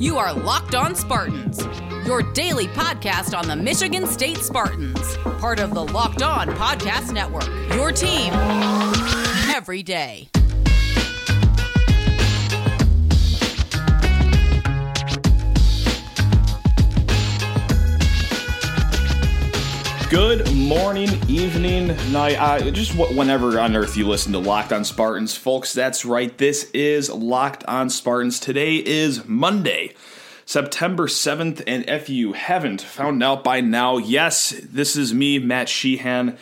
You are Locked On Spartans, your daily podcast on the Michigan State Spartans, part of the Locked On Podcast Network. Your team every day. Good morning, evening, night, uh, just wh- whenever on earth you listen to Locked On Spartans, folks. That's right. This is Locked On Spartans. Today is Monday, September 7th. And if you haven't found out by now, yes, this is me, Matt Sheehan.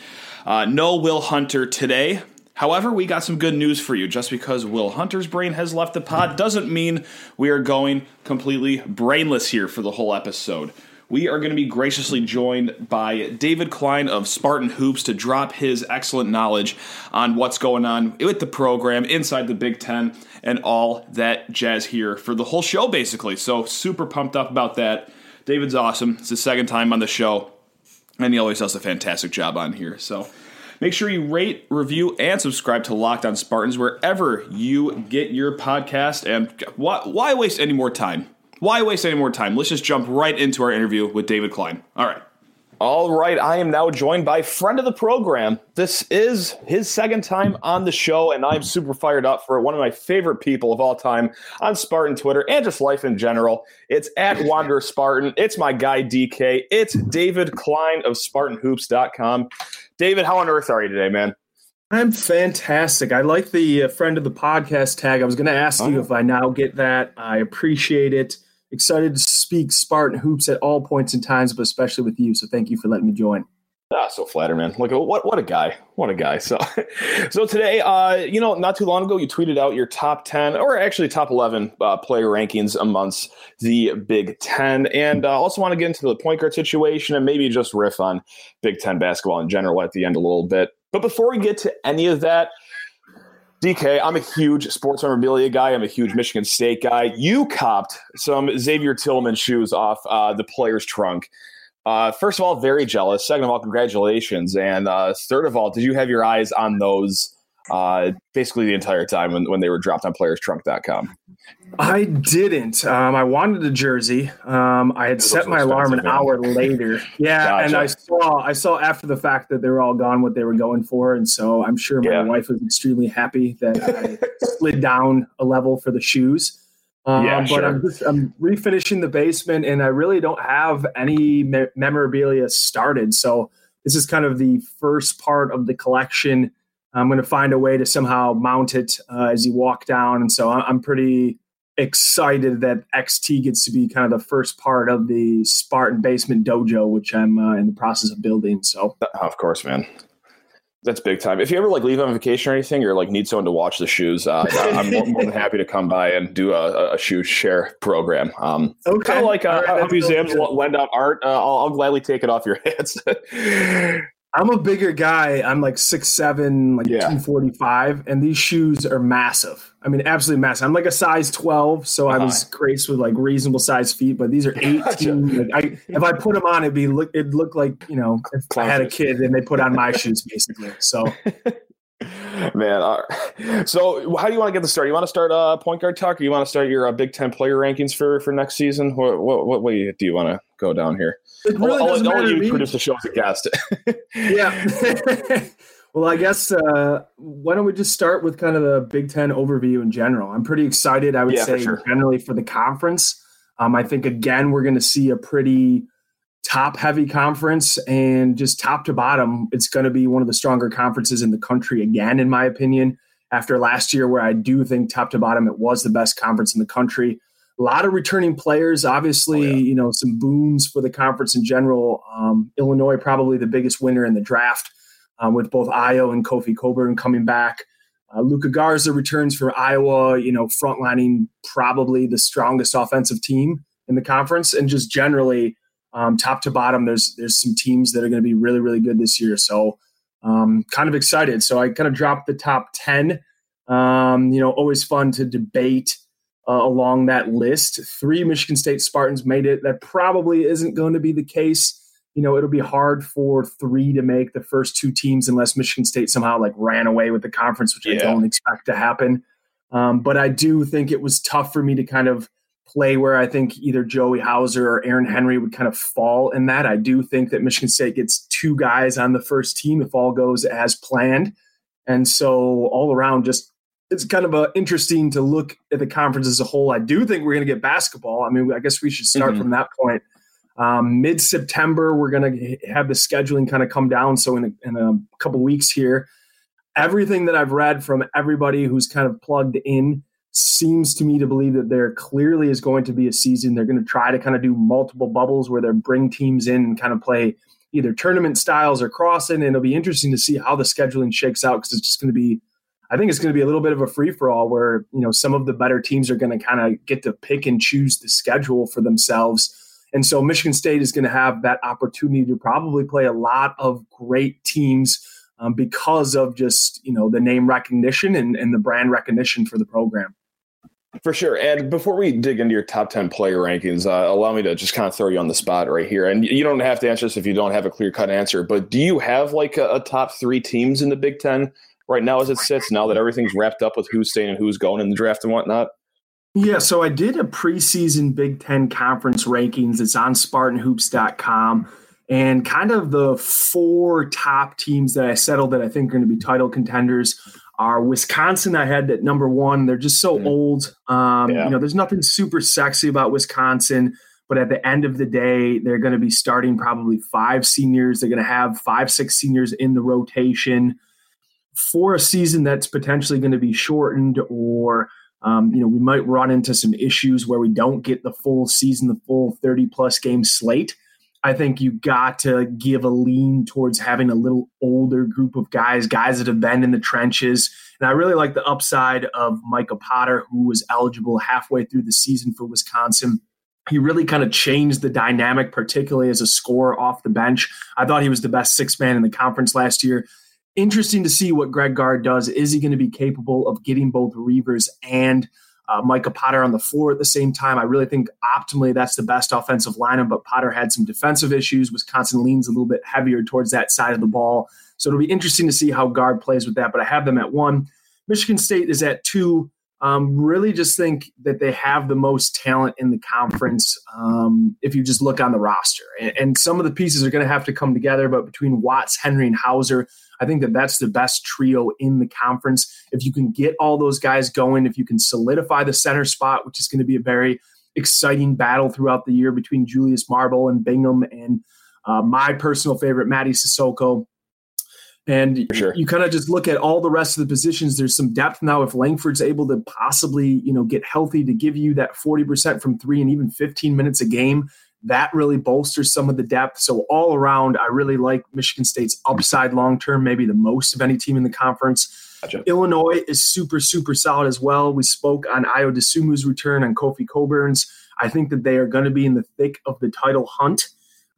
Uh, no Will Hunter today. However, we got some good news for you. Just because Will Hunter's brain has left the pod doesn't mean we are going completely brainless here for the whole episode we are going to be graciously joined by David Klein of Spartan Hoops to drop his excellent knowledge on what's going on with the program inside the Big Ten and all that jazz here for the whole show, basically. So, super pumped up about that. David's awesome. It's his second time on the show, and he always does a fantastic job on here. So, Make sure you rate, review, and subscribe to Locked On Spartans wherever you get your podcast. And why, why waste any more time? Why waste any more time? Let's just jump right into our interview with David Klein. All right. All right, I am now joined by friend of the program. This is his second time on the show, and I'm super fired up for it. One of my favorite people of all time on Spartan Twitter and just life in general. It's at Wanderer Spartan. It's my guy DK. It's David Klein of SpartanHoops.com. David, how on earth are you today, man? I'm fantastic. I like the uh, friend of the podcast tag. I was going to ask oh. you if I now get that. I appreciate it excited to speak Spartan hoops at all points and times, but especially with you. So thank you for letting me join. Ah, so flattered, man. Look, what what a guy, what a guy. So, so today, uh, you know, not too long ago, you tweeted out your top ten, or actually top eleven uh, player rankings amongst the Big Ten, and uh, also want to get into the point guard situation and maybe just riff on Big Ten basketball in general at the end a little bit. But before we get to any of that, DK, I'm a huge sports memorabilia guy. I'm a huge Michigan State guy. You copped some Xavier Tillman shoes off uh, the player's trunk. Uh, first of all, very jealous. Second of all, congratulations. And uh, third of all, did you have your eyes on those uh, basically the entire time when, when they were dropped on playerstrunk.com? I didn't. Um, I wanted a jersey. Um, I had set my alarm an hour later. Yeah, gotcha. and I saw I saw after the fact that they were all gone what they were going for, and so I'm sure my yeah. wife was extremely happy that I slid down a level for the shoes. Um, yeah, but sure. I'm just I'm refinishing the basement, and I really don't have any me- memorabilia started. So this is kind of the first part of the collection I'm going to find a way to somehow mount it uh, as you walk down. And so I'm pretty excited that XT gets to be kind of the first part of the Spartan Basement Dojo, which I'm uh, in the process of building. So, of course, man. That's big time. If you ever like leave on vacation or anything, or like need someone to watch the shoes, uh, I'm more, more, than happy to come by and do a, a shoe share program. Um, okay. Kind of like uh, right, how museums lend out art. Uh, I'll, I'll, gladly take it off your hands. I'm a bigger guy. I'm like six seven, like yeah. two forty five, and these shoes are massive. I mean, absolutely massive. I'm like a size twelve, so uh-huh. I was graced with like reasonable size feet. But these are eighteen. like I, if I put them on, it'd be look. It'd look like you know if I had a kid and they put on my shoes, basically. So Man, so how do you want to get the start? You want to start uh, point guard talk, or you want to start your uh, Big Ten player rankings for for next season? What what, what way do you want to go down here? It really I'll, I'll, I'll you produce the show as a guest. yeah. well, I guess uh, why don't we just start with kind of the Big Ten overview in general? I'm pretty excited. I would yeah, say for sure. generally for the conference. Um, I think again we're going to see a pretty top heavy conference and just top to bottom, it's going to be one of the stronger conferences in the country again, in my opinion. After last year, where I do think top to bottom, it was the best conference in the country. A lot of returning players, obviously, oh, yeah. you know, some boons for the conference in general. Um, Illinois, probably the biggest winner in the draft, um, with both Ayo and Kofi Cockburn coming back. Uh, Luka Garza returns for Iowa, you know, frontlining probably the strongest offensive team in the conference, and just generally um, top to bottom, there's there's some teams that are going to be really really good this year. So um, kind of excited. So I kind of dropped the top ten. Um, you know, always fun to debate uh, along that list. Three Michigan State Spartans made it. That probably isn't going to be the case. You know, it'll be hard for three to make the first two teams unless Michigan State somehow like ran away with the conference, which yeah. I don't expect to happen. Um, but I do think it was tough for me to kind of play where I think either Joey Hauser or Aaron Henry would kind of fall in that. I do think that Michigan State gets two guys on the first team if all goes as planned. And so all around, just it's kind of a, interesting to look at the conference as a whole. I do think we're going to get basketball. I mean, I guess we should start mm-hmm. from that point. Um, Mid September, we're going to have the scheduling kind of come down. So in a, in a couple weeks here, everything that I've read from everybody who's kind of plugged in seems to me to believe that there clearly is going to be a season. They're going to try to kind of do multiple bubbles where they bring teams in and kind of play either tournament styles or crossing. And it'll be interesting to see how the scheduling shakes out because it's just going to be, I think it's going to be a little bit of a free for all where, you know, some of the better teams are going to kind of get to pick and choose the schedule for themselves. And so Michigan State is going to have that opportunity to probably play a lot of great teams um, because of just, you know, the name recognition and, and the brand recognition for the program. For sure. And before we dig into your top 10 player rankings, uh, allow me to just kind of throw you on the spot right here. And you don't have to answer this if you don't have a clear cut answer, but do you have like a, a, top three teams in the Big Ten right now as it sits, now that everything's wrapped up with who's staying and who's going in the draft and whatnot? Yeah, so I did a preseason Big Ten conference rankings. It's on SpartanHoops.com. And kind of the four top teams that I settled that I think are going to be title contenders are Wisconsin. I had at number one. They're just so mm. old. Um, yeah. You know, there's nothing super sexy about Wisconsin, but at the end of the day, they're going to be starting probably five seniors. They're going to have five, six seniors in the rotation for a season that's potentially going to be shortened or um, you know, we might run into some issues where we don't get the full season, the full 30 plus game slate. I think you got to give a lean towards having a little older group of guys, guys that have been in the trenches. And I really like the upside of Micah Potter, who was eligible halfway through the season for Wisconsin. He really kind of changed the dynamic, particularly as a scorer off the bench. I thought he was the best six man in the conference last year. Interesting to see what Greg Gard does. Is he going to be capable of getting both Reuvers and uh, Micah Potter on the floor at the same time. I really think optimally that's the best offensive lineup, but Potter had some defensive issues. Wisconsin leans a little bit heavier towards that side of the ball. So it'll be interesting to see how Gard plays with that, but I have them at one. Michigan State is at two. Um, really just think that they have the most talent in the conference um, if you just look on the roster. And, and some of the pieces are going to have to come together, but between Watts, Henry, and Hauser, I think that that's the best trio in the conference. If you can get all those guys going, if you can solidify the center spot, which is going to be a very exciting battle throughout the year between Julius Marble and Bingham and uh, my personal favorite, Mady Sissoko. And sure. you kind of just look at all the rest of the positions. There's some depth now. If Langford's able to possibly, you know, get healthy to give you that 40% from three and even 15 minutes a game, that really bolsters some of the depth. So all around, I really like Michigan State's upside long term, maybe the most of any team in the conference. Gotcha. Illinois is super, super solid as well. We spoke on Ayo Dosunmu's return on Kofi Cockburn's. I think that they are going to be in the thick of the title hunt.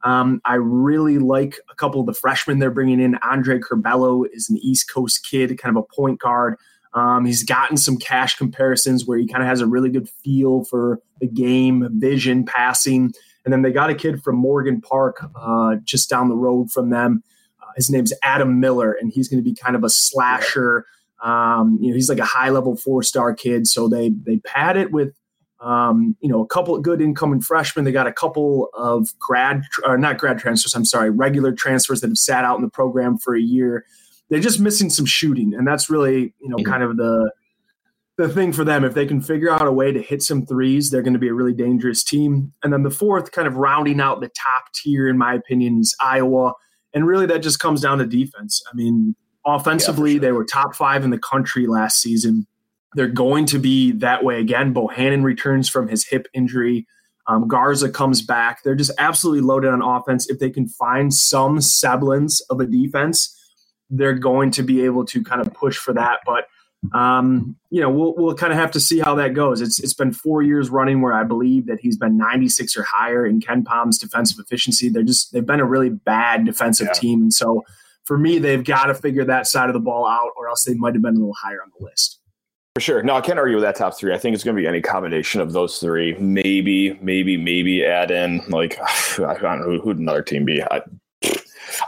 Um, I really like a couple of the freshmen they're bringing in. Andre Curbelo is an East Coast kid, kind of a point guard. Um, he's gotten some cash comparisons where he kind of has a really good feel for the game, vision, passing. And then they got a kid from Morgan Park uh, just down the road from them. Uh, his name's Adam Miller, and he's going to be kind of a slasher. Um, you know, he's like a high level four star kid. So they they pad it with um, you know a couple of good incoming freshmen. They got a couple of grad or not grad transfers. I'm sorry, regular transfers that have sat out in the program for a year. They're just missing some shooting, and that's really you know mm-hmm. kind of the the thing for them. If they can figure out a way to hit some threes, they're going to be a really dangerous team. And then the fourth, kind of rounding out the top tier, in my opinion, is Iowa. And really, that just comes down to defense. I mean, offensively, yeah, sure. they were top five in the country last season. They're going to be that way again. Bohannon returns from his hip injury. Um, Garza comes back. They're just absolutely loaded on offense. If they can find some semblance of a defense, they're going to be able to kind of push for that. But um, you know, we'll we'll kind of have to see how that goes. It's it's been four years running where I believe that he's been 96 or higher in KenPom's defensive efficiency. They're just they've been a really bad defensive yeah. team, and so for me, they've got to figure that side of the ball out, or else they might have been a little higher on the list. For sure. No, I can't argue with that top three. I think it's going to be any combination of those three. Maybe, maybe, maybe add in like I don't know who, would another team be. I,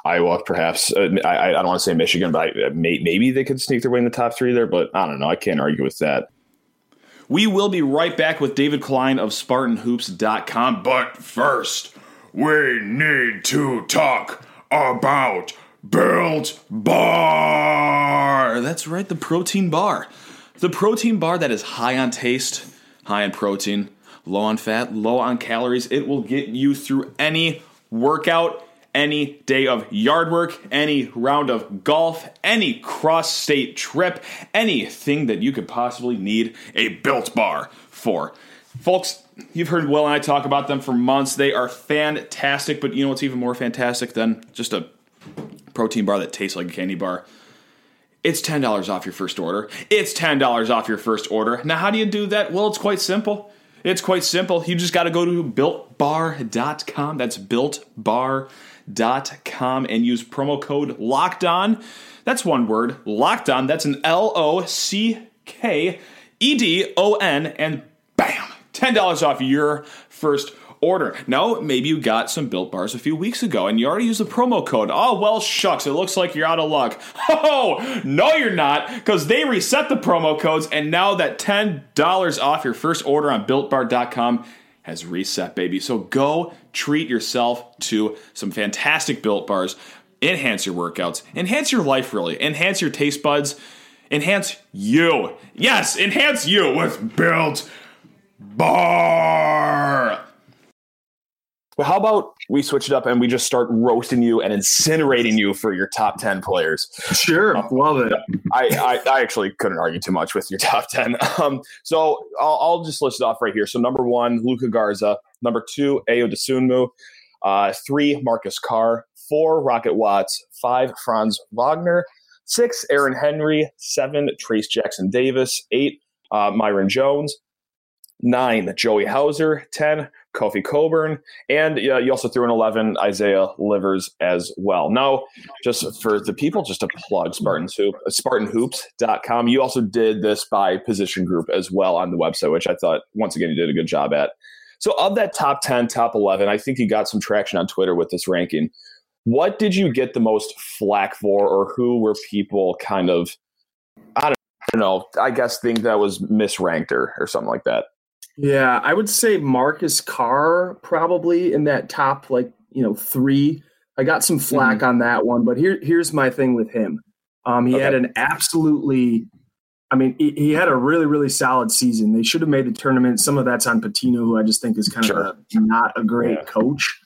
Iowa, perhaps. Uh, I, I, don't want to say Michigan, but I, may, maybe they could sneak their way in the top three there. But I don't know. I can't argue with that. We will be right back with David Klein of SpartanHoops.com. But first, we need to talk about Built Bar. That's right, the protein bar. The protein bar that is high on taste, high in protein, low on fat, low on calories. It will get you through any workout, any day of yard work, any round of golf, any cross state trip, anything that you could possibly need a built bar for. Folks, you've heard Will and I talk about them for months. They are fantastic, but you know what's even more fantastic than just a protein bar that tastes like a candy bar? It's $10 off your first order. It's $10 off your first order. Now, how do you do that? Well, it's quite simple. It's quite simple. You just got to go to builtbar.com. That's builtbar.com and use promo code locked on. That's one word, locked on. That's an L O C K E D O N, and bam, $10 off your first order. Now, maybe you got some built bars a few weeks ago and you already used the promo code. Oh, well, shucks, it looks like you're out of luck. Oh, no, you're not, because they reset the promo codes and now that $10 off your first order on builtbar.com has reset, baby. So go treat yourself to some fantastic built bars. Enhance your workouts, enhance your life, really, enhance your taste buds, enhance you. Yes, enhance you with Built Bar. Well, how about we switch it up and we just start roasting you and incinerating you for your top 10 players? Sure. Um, Love it. I, I, I, actually couldn't argue too much with your top 10. Um, so I'll, I'll, just list it off right here. So number one, Luka Garza. Number two, Ayo Dosunmu. Uh, three, Marcus Carr. Four, Rocket Watts. Five, Franz Wagner. Six, Aaron Henry. Seven, Trayce Jackson Davis. Eight, uh, Myreon Jones. Nine, Joey Hauser. 10, Kofi Cockburn, And uh, you also threw in 11, Isaiah Livers as well. Now, just for the people, just to plug Spartans Hoop, SpartanHoops.com. You also did this by position group as well on the website, which I thought, once again, you did a good job at. So, of that top 10, top 11, I think you got some traction on Twitter with this ranking. What did you get the most flack for, or who were people kind of, I don't know, I guess think that was misranked or, or something like that? Yeah, I would say Marcus Carr probably in that top like, you know, 3. I got some flack mm-hmm. on that one, but here here's my thing with him. Um, he okay. had an absolutely I mean, he, he, had a really, really solid season. They should have made the tournament. Some of that's on Pitino, who I just think is kind sure. of a, not a great yeah. coach.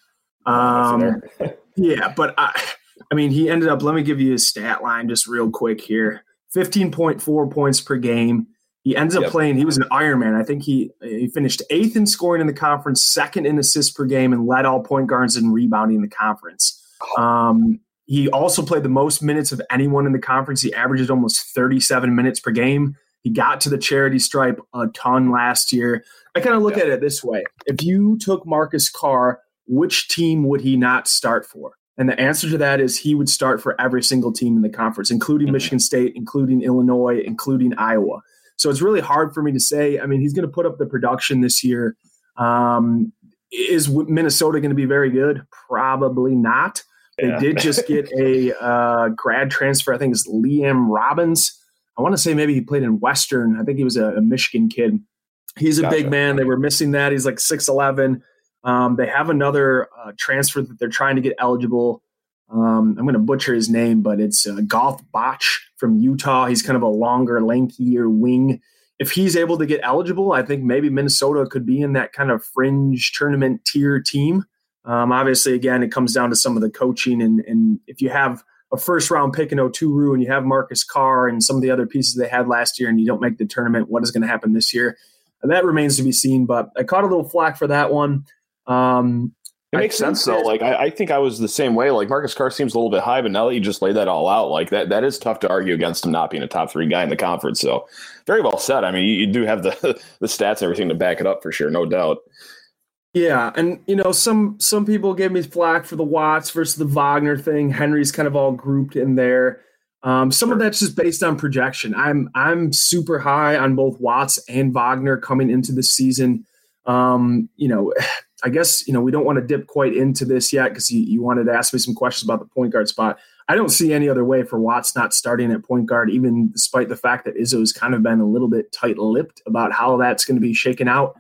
Um, yeah, but I, I mean, he ended up. Let me give you his stat line just real quick here: fifteen point four points per game, he ends up yep. playing. He was an Ironman. I think he he finished eighth in scoring in the conference, second in assists per game, and led all point guards in rebounding in the conference. Um, he also played the most minutes of anyone in the conference. He averaged almost 37 minutes per game. He got to the charity stripe a ton last year. I kind of look at it this way: if you took Marcus Carr, which team would he not start for? And the answer to that is he would start for every single team in the conference, including mm-hmm. Michigan State, including Illinois, including Iowa. So it's really hard for me to say. I mean, he's going to put up the production this year. Um, is Minnesota going to be very good? Probably not. They yeah. did just get a uh, grad transfer. I think it's Liam Robbins. I want to say maybe he played in Western. I think he was a, a Michigan kid. He's a gotcha. big man. They were missing that. He's like 6'11. Um, they have another uh, transfer that they're trying to get eligible. Um, I'm going to butcher his name, but it's uh, Both Gach from Utah. He's kind of a longer, lankier wing. If he's able to get eligible, I think maybe Minnesota could be in that kind of fringe tournament tier team. Um, obviously, again, it comes down to some of the coaching. And, and if you have a first round pick in Oturu and you have Marcus Carr and some of the other pieces they had last year and you don't make the tournament, what is going to happen this year? And that remains to be seen. But I caught a little flack for that one. Um, it makes sense though. Like I, I, think I was the same way. Like Marcus Carr seems a little bit high, but now that you just laid that all out, like that, that is tough to argue against him not being a top three guy in the conference. So very well said. I mean, you, you do have the the stats and everything to back it up for sure, no doubt. Yeah, and you know some some people gave me flack for the Watts versus the Wagner thing. Henry's kind of all grouped in there. Um, some of that's just based on projection. I'm I'm super high on both Watts and Wagner coming into the season. Um, you know, I guess you know we don't want to dip quite into this yet because you, you wanted to ask me some questions about the point guard spot. I don't see any other way for Watts not starting at point guard, even despite the fact that Izzo's kind of been a little bit tight-lipped about how that's going to be shaken out.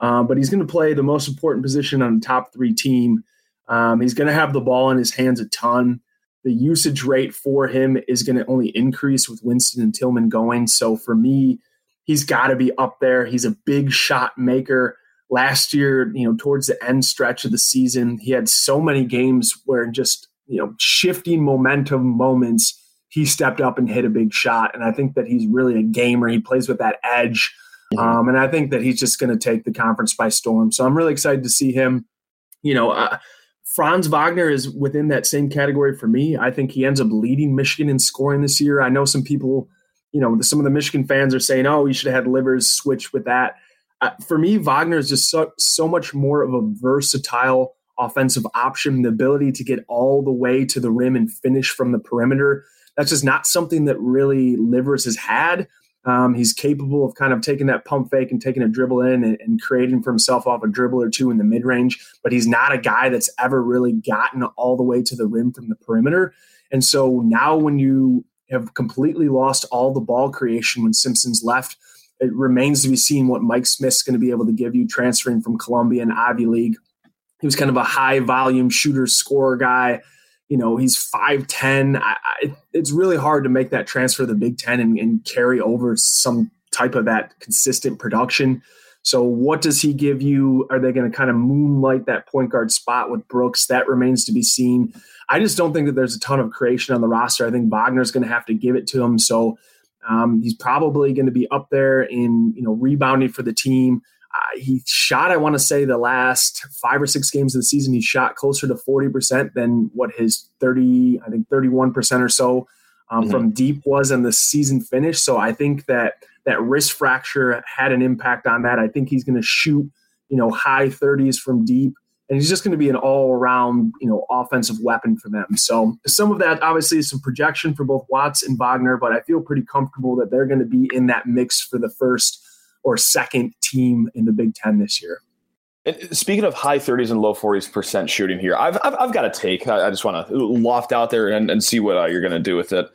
Um, but he's going to play the most important position on the top three team. Um, he's going to have the ball in his hands a ton. The usage rate for him is going to only increase with Winston and Tillman going. So for me, he's got to be up there. He's a big shot maker. Last year, you know, towards the end stretch of the season, he had so many games where just you know, shifting momentum moments, he stepped up and hit a big shot. And I think that he's really a gamer. He plays with that edge. Um, and I think that he's just going to take the conference by storm. So I'm really excited to see him. You know, uh, Franz Wagner is within that same category for me. I think he ends up leading Michigan in scoring this year. I know some people, you know, some of the Michigan fans are saying, "Oh, we should have had Livers switch with that." Uh, for me, Wagner is just so so much more of a versatile offensive option, the ability to get all the way to the rim and finish from the perimeter. That's just not something that really Livers has had. Um, he's capable of kind of taking that pump fake and taking a dribble in and, and creating for himself off a dribble or two in the mid range, but he's not a guy that's ever really gotten all the way to the rim from the perimeter. And so now, when you have completely lost all the ball creation when Simpson's left, it remains to be seen what Mike Smith's going to be able to give you transferring from Columbia and Ivy League he was kind of a high volume shooter scorer guy. You know, he's 5'10. I, I, it's really hard to make that transfer to the Big Ten and, and carry over some type of that consistent production. So, what does he give you? Are they going to kind of moonlight that point guard spot with Brooks? That remains to be seen. I just don't think that there's a ton of creation on the roster. I think Wagner's going to have to give it to him. So, um, he's probably going to be up there in you know rebounding for the team. Uh, he shot, I want to say, the last five or six games of the season, he shot closer to 40% than what his 30, I think 31% or so um, mm-hmm. from deep was in the season finish. So I think that that wrist fracture had an impact on that. I think he's going to shoot, you know, high 30s from deep. And he's just going to be an all-around, you know, offensive weapon for them. So some of that, obviously, is some projection for both Watts and Wagner, but I feel pretty comfortable that they're going to be in that mix for the first or second team in the Big Ten this year. Speaking of high 30s and low 40s percent shooting here, I've, I've, I've got a take. I, I just want to loft out there and, and see what uh, you're going to do with it.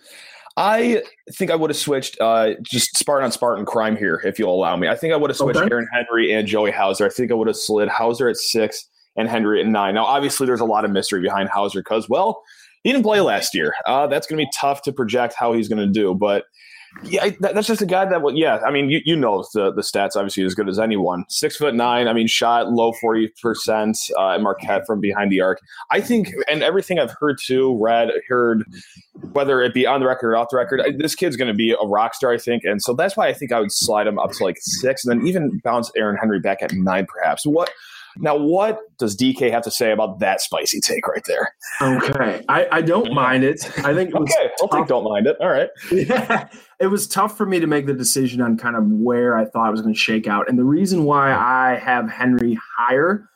I think I would have switched uh, just Spartan on Spartan crime here, if you'll allow me. I think I would have switched okay. Aaron Henry and Joey Hauser. I think I would have slid Hauser at six and Henry at nine. Now, obviously, there's a lot of mystery behind Hauser because, well, he didn't play last year. Uh, that's going to be tough to project how he's going to do. But yeah, that, that's just a guy that will. Yeah, I mean, you, you know the the stats obviously as good as anyone. Six foot nine. I mean, shot low forty percent uh, at Marquette from behind the arc. I think, and everything I've heard too, read, heard, whether it be on the record or off the record, this kid's going to be a rock star. I think, and so that's why I think I would slide him up to like six, and then even bounce Aaron Henry back at nine, perhaps. What now, what does DK have to say about that spicy take right there? Okay, I, I don't mind it. I think it okay. I'll take don't mind it. All right. Yeah, it was tough for me to make the decision on kind of where I thought I was going to shake out, and the reason why I have Henry higher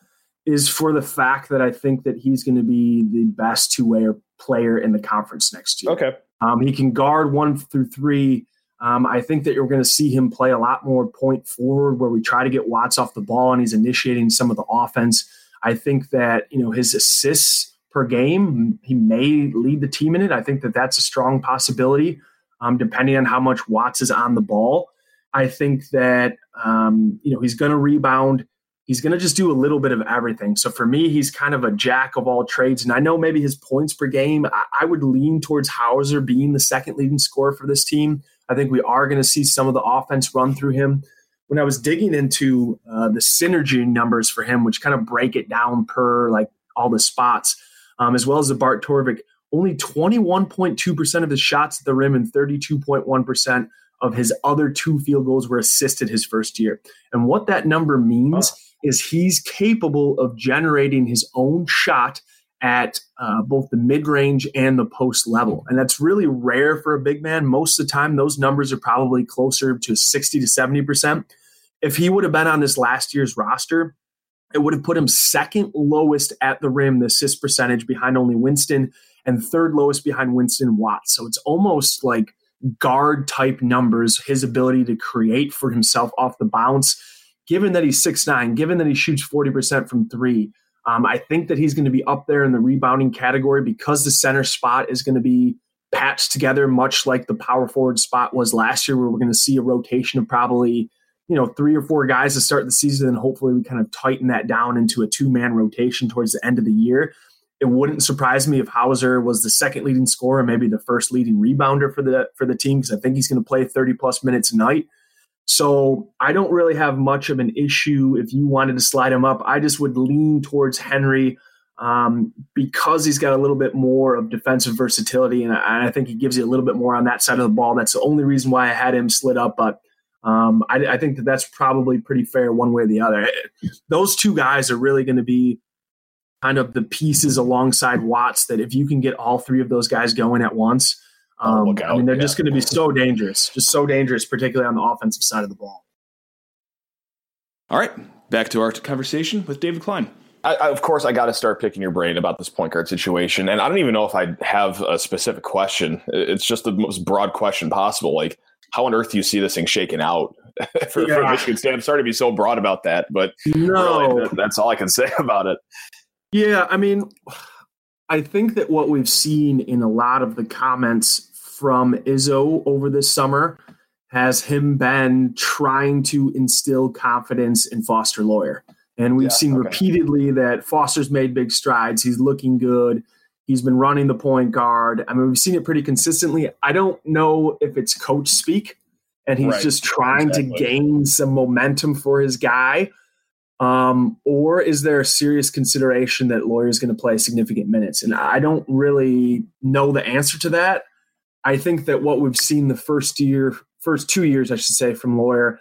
is for the fact that I think that he's going to be the best two way player in the conference next year. Okay. Um, he can guard one through three um, I think that you're going to see him play a lot more point forward where we try to get Watts off the ball and he's initiating some of the offense. I think that, you know, his assists per game, he may lead the team in it. I think that that's a strong possibility um, depending on how much Watts is on the ball. I think that, um, you know, he's going to rebound. He's going to just do a little bit of everything. So for me, he's kind of a jack of all trades. And I know maybe his points per game, I, I would lean towards Hauser being the second leading scorer for this team. I think we are going to see some of the offense run through him. When I was digging into uh, the synergy numbers for him, which kind of break it down per like all the spots, um, as well as the Bart Torvik, only 21.2% of his shots at the rim and 32.1% of his other two field goals were assisted his first year. And what that number means is he's capable of generating his own shot at uh, both the mid range and the post level. And that's really rare for a big man. Most of the time, those numbers are probably closer to 60 to 70%. If he would have been on this last year's roster, it would have put him second lowest at the rim, the assist percentage behind only Winston, and third lowest behind Winston Watts. So it's almost like guard type numbers, his ability to create for himself off the bounce given that he's six nine, given that he shoots 40% from three, um, I think that he's going to be up there in the rebounding category because the center spot is going to be patched together, much like the power forward spot was last year, where we're going to see a rotation of probably you know three or four guys to start the season, and hopefully we kind of tighten that down into a two man rotation towards the end of the year. It wouldn't surprise me if Hauser was the second leading scorer, maybe the first leading rebounder for the for the team, because I think he's going to play 30 plus minutes a night. So I don't really have much of an issue if you wanted to slide him up. I just would lean towards Henry um, because he's got a little bit more of defensive versatility, and I, I, think he gives you a little bit more on that side of the ball. That's the only reason why I had him slid up, but um, I, I, think that that's probably pretty fair one way or the other. Those two guys are really going to be kind of the pieces alongside Watts that if you can get all three of those guys going at once, um, I mean, they're yeah. just going to be so dangerous, just so dangerous, particularly on the offensive side of the ball. All right, back to our conversation with David Klein. I, I, of course, I got to start picking your brain about this point guard situation, and I don't even know if I have a specific question. It's just the most broad question possible. Like, how on earth do you see this thing shaking out for, yeah. for Michigan State? I'm sorry to be so broad about that, but no, really, that's all I can say about it. Yeah, I mean, I think that what we've seen in a lot of the comments from Izzo over this summer has him been trying to instill confidence in Foster Loyer. And we've yeah, seen okay. repeatedly that Foster's made big strides. He's looking good. He's been running the point guard. I mean, we've seen it pretty consistently. I don't know if it's coach speak and he's right. just trying exactly. to gain some momentum for his guy um, or is there a serious consideration that Loyer is going to play significant minutes? And I don't really know the answer to that. I think that what we've seen the first year, first two years, I should say, from Loyer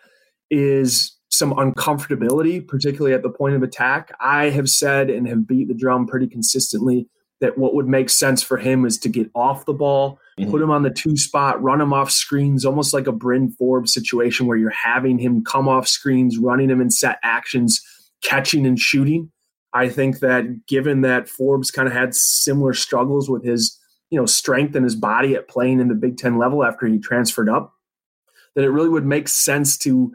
is some uncomfortability, particularly at the point of attack. I have said and have beat the drum pretty consistently that what would make sense for him is to get off the ball, mm-hmm. put him on the two spot, run him off screens, almost like a Bryn Forbes situation where you're having him come off screens, running him in set actions, catching and shooting. I think that given that Forbes kind of had similar struggles with his, you know, strength and his body at playing in the Big Ten level after he transferred up, that it really would make sense to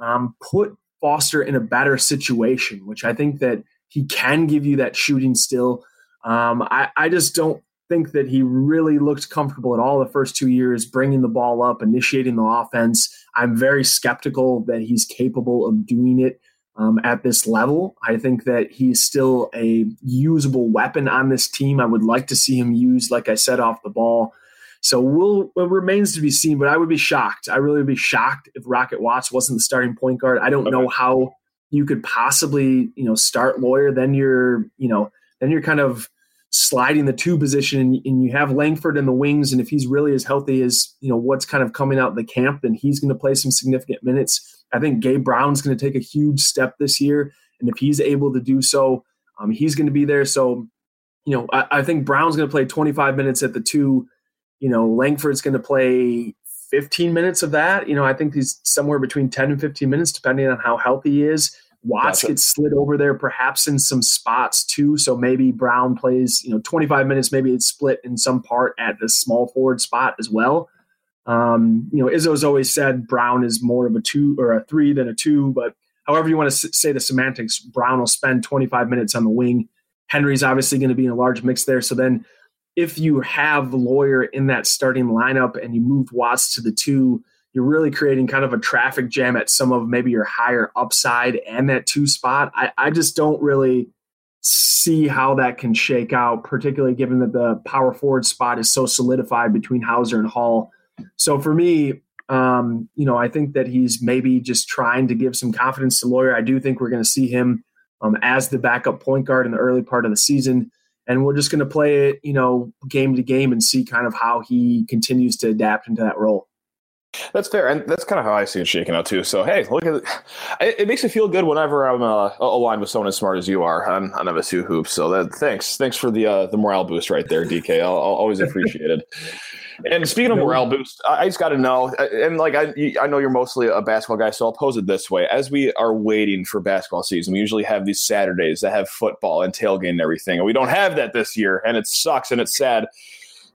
um, put Foster in a better situation, which I think that he can give you that shooting still um, I, I just don't think that he really looked comfortable at all the first two years, bringing the ball up, initiating the offense. I'm very skeptical that he's capable of doing it um, at this level. I think that he's still a usable weapon on this team. I would like to see him used, like I said, off the ball. So we'll, it remains to be seen, but I would be shocked. I really would be shocked if Rocket Watts wasn't the starting point guard. I don't okay. know how you could possibly, you know, start Loyer. Then you're, you know, then you're kind of sliding the two position and, and, you have Langford in the wings and if he's really as healthy as you know what's kind of coming out of the camp then he's going to play some significant minutes. I think gabe brown's going to take a huge step this year and if he's able to do so um, he's going to be there. So you know I, I think brown's going to play 25 minutes at the two. You know langford's going to play 15 minutes of that. You know i think he's somewhere between 10 and 15 minutes depending on how healthy he is Watts gotcha. gets slid over there, perhaps in some spots too. So maybe Brown plays, you know, 25 minutes. Maybe it's split in some part at the small forward spot as well. Um, you know, Izzo's always said Brown is more of a two or a three than a two, but however you want to say the semantics, Brown will spend 25 minutes on the wing. Henry's obviously going to be in a large mix there. So then, if you have the Loyer in that starting lineup and you move Watts to the two, you're really creating kind of a traffic jam at some of maybe your higher upside and that two spot. I, I just don't really see how that can shake out, particularly given that the power forward spot is so solidified between Hauser and Hall. So for me, um, you know, I think that he's maybe just trying to give some confidence to Loyer. I do think we're going to see him um, as the backup point guard in the early part of the season. And we're just going to play it, you know, game to game and see kind of how he continues to adapt into that role. That's fair, and that's kind of how I see it shaking out too. So hey, look at it. It, it makes me feel good whenever I'm uh, aligned with someone as smart as you are on, on MSU hoops. So that thanks, thanks for the uh, the morale boost right there, DK. I'll, I'll always appreciate it. And speaking of morale boost, I just got to know, uh, and like I, I know you're mostly a basketball guy, so I'll pose it this way: as we are waiting for basketball season, we usually have these Saturdays that have football and tailgate and everything, and we don't have that this year, and it sucks and it's sad.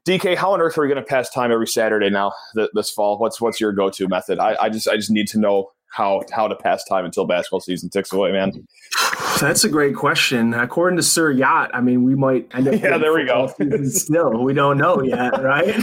DK, how on earth are we going to pass time every Saturday now th- this fall? What's what's your go to method? I, I just I just need to know how how to pass time until basketball season ticks away, man? That's a great question. According to Sir Yacht, I mean, we might end up. yeah, there we go. Still, we don't know yet, right?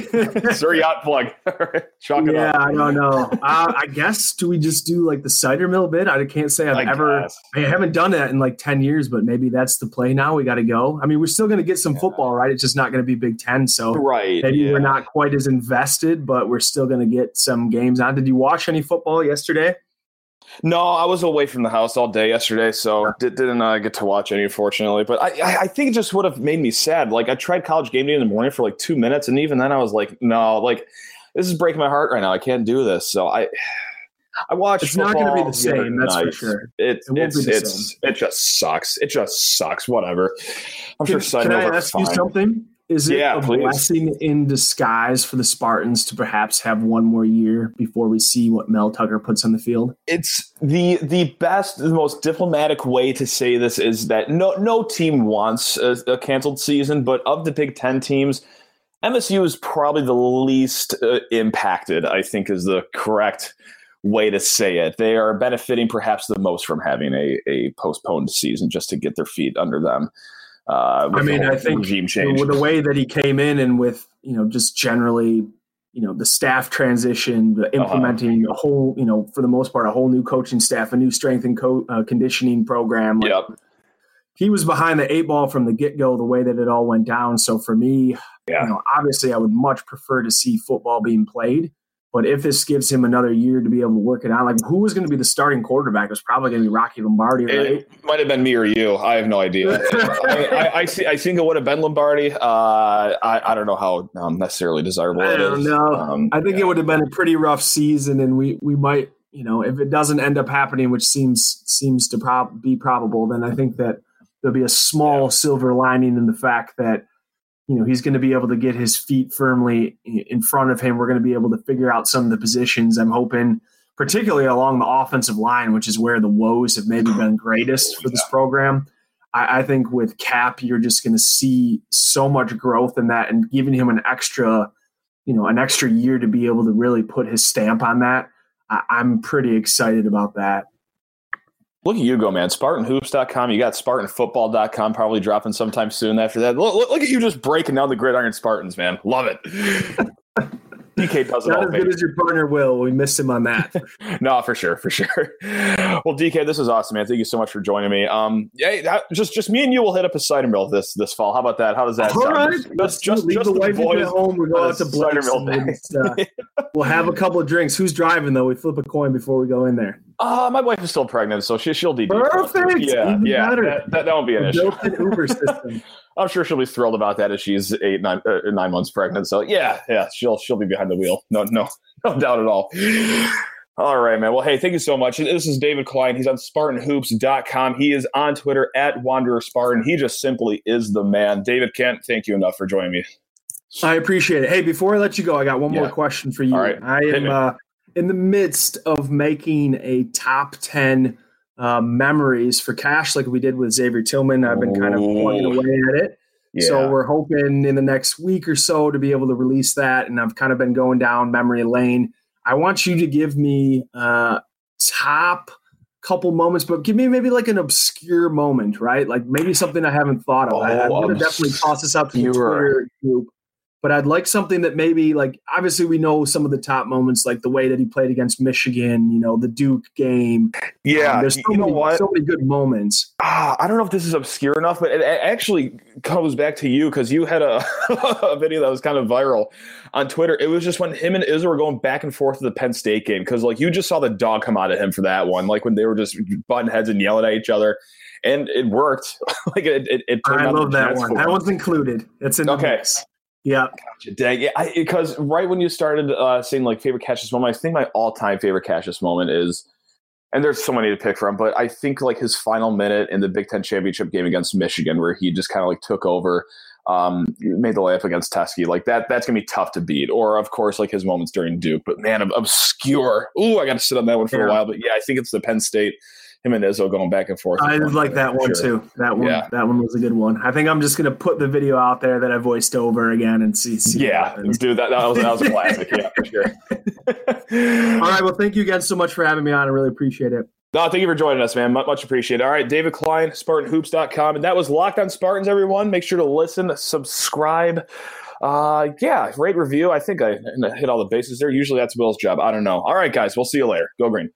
Sir Yacht plug. yeah, I don't know. Uh, I guess do we just do like the cider mill bit? I can't say I've I ever. Guess. I haven't done that in like ten years, but maybe that's the play now. We got to go. I mean, we're still going to get some yeah. football, right? It's just not going to be Big Ten, so right. Maybe yeah. we're not quite as invested, but we're still going to get some games on. Did you watch any football yesterday? No, I was away from the house all day yesterday, so did, not uh, get to watch any, unfortunately. But I, I think it just would have made me sad. Like I tried college game day in the morning for like two minutes, and even then I was like, no, like this is breaking my heart right now. I can't do this. So I, I watched. It's not going to be the same. That's night. for sure. It, it it's it's same. it just sucks. It just sucks. Whatever. I'm can, sure. Can I ask fine. you something? Is it yeah, a please. blessing in disguise for the Spartans to perhaps have one more year before we see what Mel Tucker puts on the field? It's the the best, the most diplomatic way to say this is that no no team wants a, a canceled season, but of the Big Ten teams, MSU is probably the least uh, impacted. I think is the correct way to say it. They are benefiting perhaps the most from having a, a postponed season just to get their feet under them. Uh, I mean, I think regime change. with the way that he came in and with you know just generally you know the staff transition, the uh-huh. implementing uh-huh. a whole you know for the most part a whole new coaching staff, a new strength and co- uh, conditioning program. Like, yep. He was behind the eight ball from the get go, the way that it all went down. So for me, yeah. you know, obviously, I would much prefer to see football being played. But if this gives him another year to be able to work it out, like who was going to be the starting quarterback? It was probably going to be Rocky Lombardi, right? It might have been me or you. I have no idea. I, I, I, I think it would have been Lombardi. Uh, I, I don't know how um, necessarily desirable I don't know. Um, I think yeah. it would have been a pretty rough season, and we we might, you know, if it doesn't end up happening, which seems seems to prob- be probable, then I think that there'll be a small yeah. silver lining in the fact that you know he's going to be able to get his feet firmly in front of him. We're going to be able to figure out some of the positions. I'm hoping, particularly along the offensive line, which is where the woes have maybe oh, been greatest for this program. I, I think with Kap, you're just going to see so much growth in that, and giving him an extra, you know, an extra year to be able to really put his stamp on that. I, I'm pretty excited about that. Look at you go, man. SpartanHoops.com. You got SpartanFootball.com probably dropping sometime soon after that. Look, look, look at you just breaking down the gridiron Spartans, man. Love it. DK does it Not all. as good as your partner will. We missed him on that. No, for sure, for sure. Well, DK, this is awesome, man. Thank you so much for joining me. Um, yeah, that, just just me and you will hit up a cider mill this this fall. How about that? How does that all sound? Right. Just, just, leave just the wife at home. We go out to Blake's uh, we'll have a couple of drinks. Who's driving though? We flip a coin before we go in there. Uh, my wife is still pregnant, so she she'll be perfect. Yeah, Even yeah, that, that, that, won't be an issue. Uber system. I'm sure she'll be thrilled about that as she's eight nine uh, nine months pregnant. So yeah, yeah, she'll she'll be behind the wheel. No no no doubt at all. All right, man. Well, hey, thank you so much. This is David Klein. He's on SpartanHoops.com. He is on Twitter at Wanderer Spartan. He just simply is the man. David Kent, thank you enough for joining me. I appreciate it. Hey, before I let you go, I got one yeah. more question for you. All right. I am uh, in the midst of making a top 10 uh, memories for Cassius like we did with Xavier Tillman. I've been kind of plugging away at it. Yeah. So we're hoping in the next week or so to be able to release that. And I've kind of been going down memory lane. I want you to give me uh, top couple moments, but give me maybe like an obscure moment, right? Like maybe something I haven't thought of. Oh, I, am to definitely toss this out to the Twitter group but I'd like something that maybe like obviously we know some of the top moments like the way that he played against Michigan, you know, the Duke game. Yeah, um, there's so you many, know what? so many good moments. Ah, I don't know if this is obscure enough, but it actually comes back to you because you had a, a, video that was kind of viral on Twitter. It was just when him and Izzo were going back and forth to the Penn State game because like you just saw the dog come out of him for that one, like when they were just butting heads and yelling at each other and it worked. like it, it, it I love that one. That one's included. It's in okay. Mix. Yeah. Gotcha. Dang. Yeah. Because right when you started uh, saying like favorite Cassius moment, I think my all time favorite Cassius moment is, and there's so many to pick from, but I think like his final minute in the Big Ten championship game against Michigan, where he just kind of like took over, um, made the layup against Teske. Like that, that's gonna be tough to beat. Or of course, like his moments during Duke. But man, obscure. Ooh, I got to sit on that one for yeah. a while. But yeah, I think it's the Penn State him and Izzo going back and forth. I like that one sure. too. That one, yeah. that one was a good one. I think I'm just gonna put the video out there that I voiced over again and see. see yeah, dude, that, that was that was a classic. yeah, for sure. All right. Well, thank you again so much for having me on. I really appreciate it. No, thank you for joining us, man. Much, much appreciated. All right, David Klein, SpartanHoops.com. And that was Locked on Spartans, everyone. Make sure to listen, subscribe. Uh, yeah, rate review. I think I hit all the bases there. Usually that's Will's job. I don't know. All right, guys, we'll see you later. Go green.